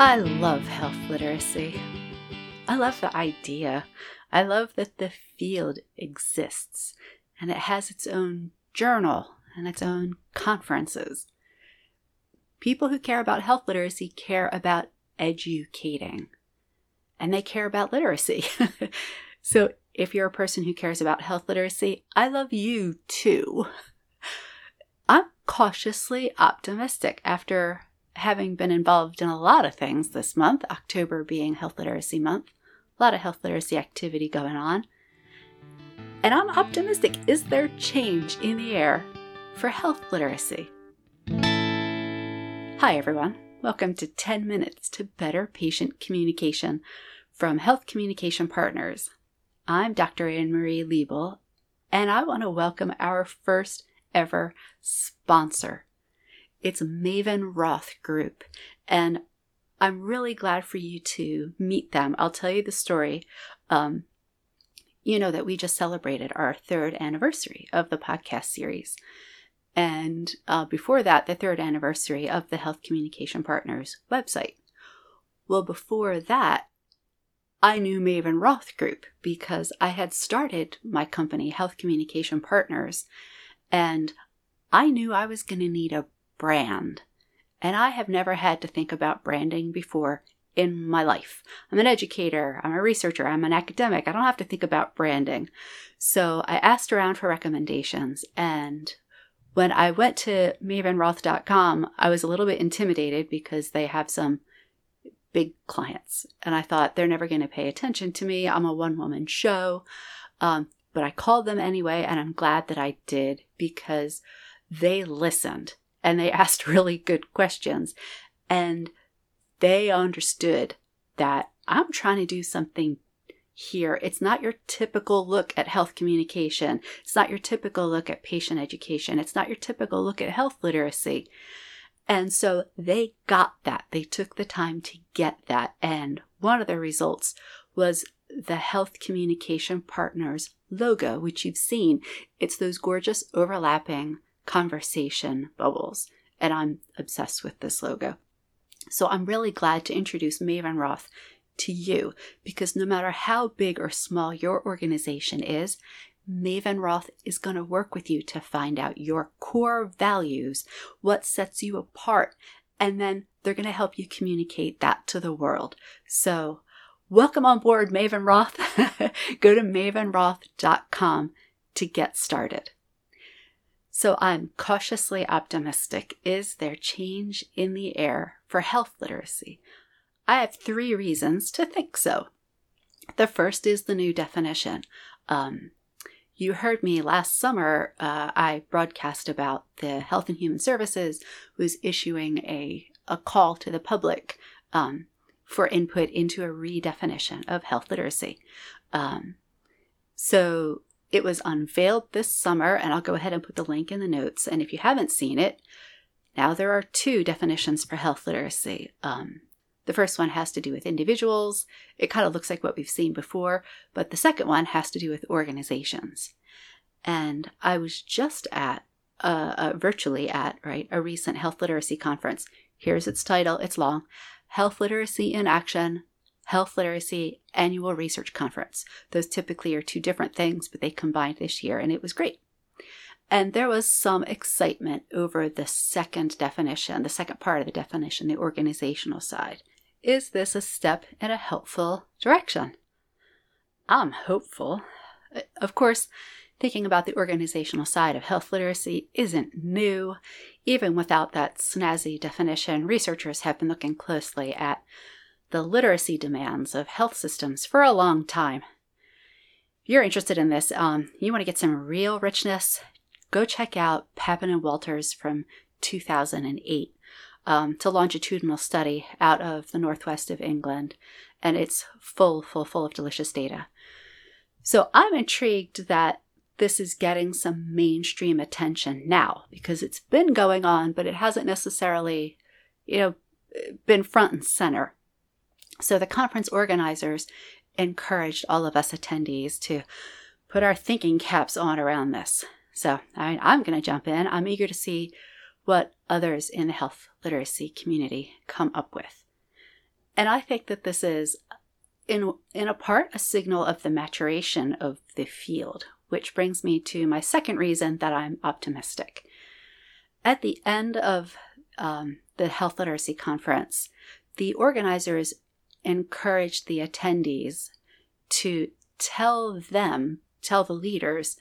I love health literacy. I love the idea. I love that the field exists and it has its own journal and its own conferences. People who care about health literacy care about educating and they care about literacy. so if you're a person who cares about health literacy, I love you too. Cautiously optimistic after having been involved in a lot of things this month, October being Health Literacy Month, a lot of health literacy activity going on. And I'm optimistic. Is there change in the air for health literacy? Hi, everyone. Welcome to 10 Minutes to Better Patient Communication from Health Communication Partners. I'm Dr. Anne Marie Liebel, and I want to welcome our first ever sponsor. It's Maven Roth Group, and I'm really glad for you to meet them. I'll tell you the story. Um, you know that we just celebrated our third anniversary of the podcast series. And uh, before that, the third anniversary of the Health Communication Partners website. Well, before that, I knew Maven Roth Group because I had started my company, Health Communication Partners, and I knew I was going to need a brand. And I have never had to think about branding before in my life. I'm an educator, I'm a researcher, I'm an academic. I don't have to think about branding. So I asked around for recommendations. And when I went to mavenroth.com, I was a little bit intimidated because they have some big clients. And I thought they're never going to pay attention to me. I'm a one woman show. Um, but I called them anyway, and I'm glad that I did because they listened and they asked really good questions. And they understood that I'm trying to do something here. It's not your typical look at health communication. It's not your typical look at patient education. It's not your typical look at health literacy. And so they got that. They took the time to get that. And one of the results was the Health Communication Partners logo, which you've seen. It's those gorgeous overlapping conversation bubbles. And I'm obsessed with this logo. So I'm really glad to introduce Maven Roth to you because no matter how big or small your organization is, Maven Roth is going to work with you to find out your core values, what sets you apart, and then they're going to help you communicate that to the world. So, welcome on board, Maven Roth. Go to mavenroth.com to get started. So, I'm cautiously optimistic. Is there change in the air for health literacy? I have three reasons to think so. The first is the new definition. Um, you heard me last summer. Uh, I broadcast about the Health and Human Services was issuing a, a call to the public um, for input into a redefinition of health literacy. Um, so it was unveiled this summer, and I'll go ahead and put the link in the notes. And if you haven't seen it, now there are two definitions for health literacy. Um, the first one has to do with individuals. It kind of looks like what we've seen before, but the second one has to do with organizations. And I was just at, uh, uh, virtually at, right, a recent health literacy conference. Here's its title, it's long Health Literacy in Action, Health Literacy Annual Research Conference. Those typically are two different things, but they combined this year, and it was great. And there was some excitement over the second definition, the second part of the definition, the organizational side. Is this a step in a helpful direction? I'm hopeful. Uh, of course, thinking about the organizational side of health literacy isn't new. Even without that snazzy definition, researchers have been looking closely at the literacy demands of health systems for a long time. If you're interested in this, um, you want to get some real richness, go check out Papen and Walters from 2008 um, to longitudinal study out of the northwest of England, and it's full, full, full of delicious data. So I'm intrigued that this is getting some mainstream attention now because it's been going on, but it hasn't necessarily, you know, been front and center. So the conference organizers encouraged all of us attendees to put our thinking caps on around this. So I, am going to jump in. I'm eager to see what others in the health literacy community come up with. And I think that this is, in, in a part, a signal of the maturation of the field, which brings me to my second reason that I'm optimistic. At the end of um, the health literacy conference, the organizers encouraged the attendees to tell them, tell the leaders,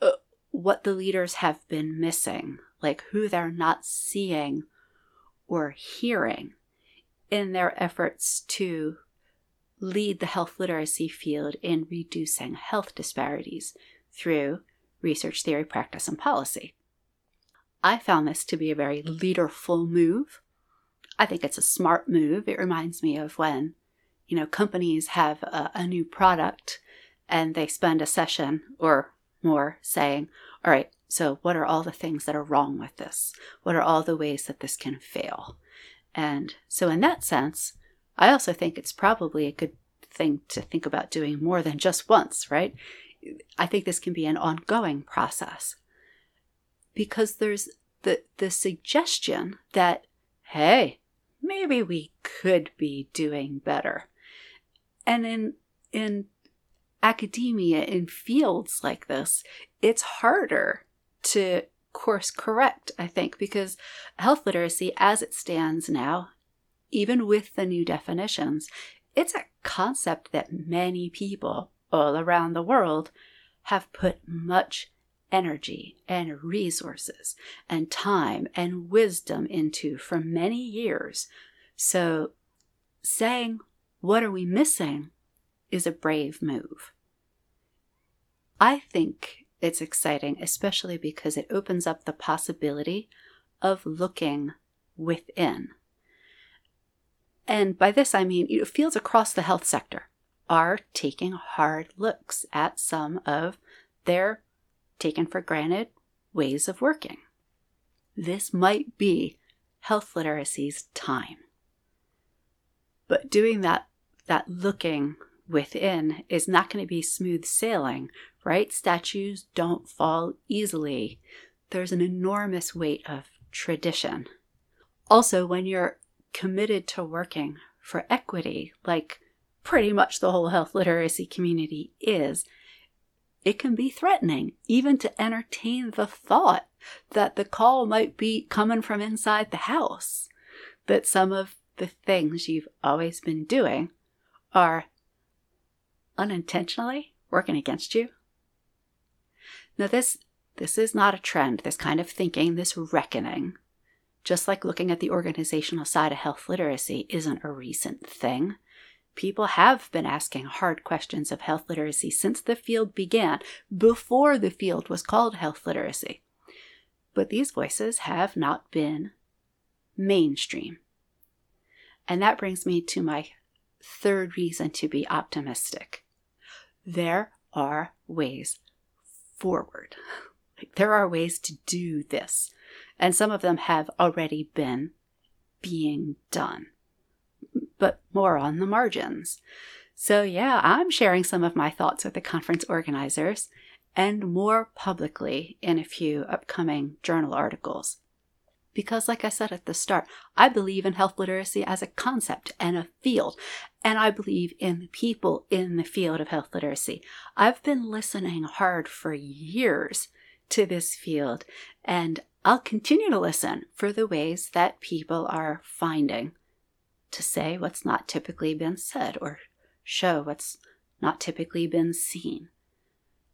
uh, what the leaders have been missing, like who they're not seeing or hearing in their efforts to lead the health literacy field in reducing health disparities through research, theory, practice, and policy. I found this to be a very leaderful move. I think it's a smart move. It reminds me of when, you know, companies have a, a new product and they spend a session or more saying, all right, so what are all the things that are wrong with this? What are all the ways that this can fail? And so, in that sense, I also think it's probably a good thing to think about doing more than just once, right? I think this can be an ongoing process because there's the the suggestion that hey, maybe we could be doing better. And in in academia in fields like this, it's harder to course correct, I think, because health literacy as it stands now, even with the new definitions, it's a concept that many people all around the world have put much energy and resources and time and wisdom into for many years. So, saying, What are we missing? is a brave move. I think it's exciting, especially because it opens up the possibility of looking within. And by this, I mean fields across the health sector are taking hard looks at some of their taken for granted ways of working. This might be health literacy's time. But doing that, that looking within is not going to be smooth sailing, right? Statues don't fall easily. There's an enormous weight of tradition. Also, when you're committed to working for equity, like pretty much the whole health literacy community is, it can be threatening even to entertain the thought that the call might be coming from inside the house, that some of the things you've always been doing are unintentionally working against you. Now, this, this is not a trend, this kind of thinking, this reckoning, just like looking at the organizational side of health literacy isn't a recent thing. People have been asking hard questions of health literacy since the field began, before the field was called health literacy. But these voices have not been mainstream. And that brings me to my third reason to be optimistic. There are ways forward. there are ways to do this. And some of them have already been being done but more on the margins. So, yeah, I'm sharing some of my thoughts with the conference organizers and more publicly in a few upcoming journal articles. Because, like I said at the start, I believe in health literacy as a concept and a field, and I believe in the people in the field of health literacy. I've been listening hard for years to this field, and I'll continue to listen for the ways that people are finding to say what's not typically been said or show what's not typically been seen.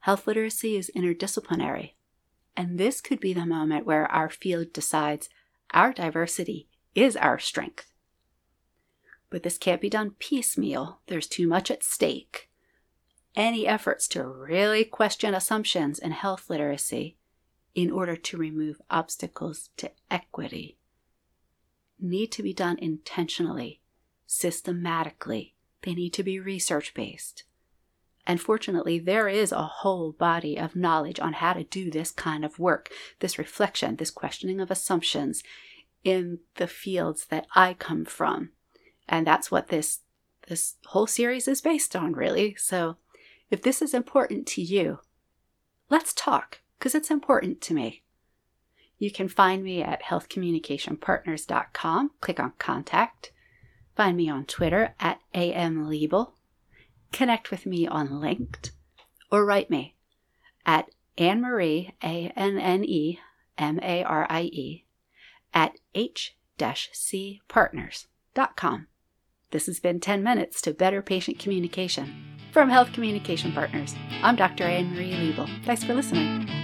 Health literacy is interdisciplinary, and this could be the moment where our field decides our diversity is our strength. But this can't be done piecemeal, there's too much at stake. Any efforts to really question assumptions in health literacy in order to remove obstacles to equity need to be done intentionally, systematically. They need to be research based. And fortunately, there is a whole body of knowledge on how to do this kind of work, this reflection, this questioning of assumptions in the fields that I come from. And that's what this this whole series is based on, really. So if this is important to you, let's talk, because it's important to me. You can find me at healthcommunicationpartners.com. Click on contact. Find me on Twitter at amliebel. Connect with me on Linked or write me at Anne Marie, A N N E M A R I E, at h-cpartners.com. This has been 10 minutes to better patient communication. From Health Communication Partners, I'm Dr. Anne Marie Liebel. Thanks for listening.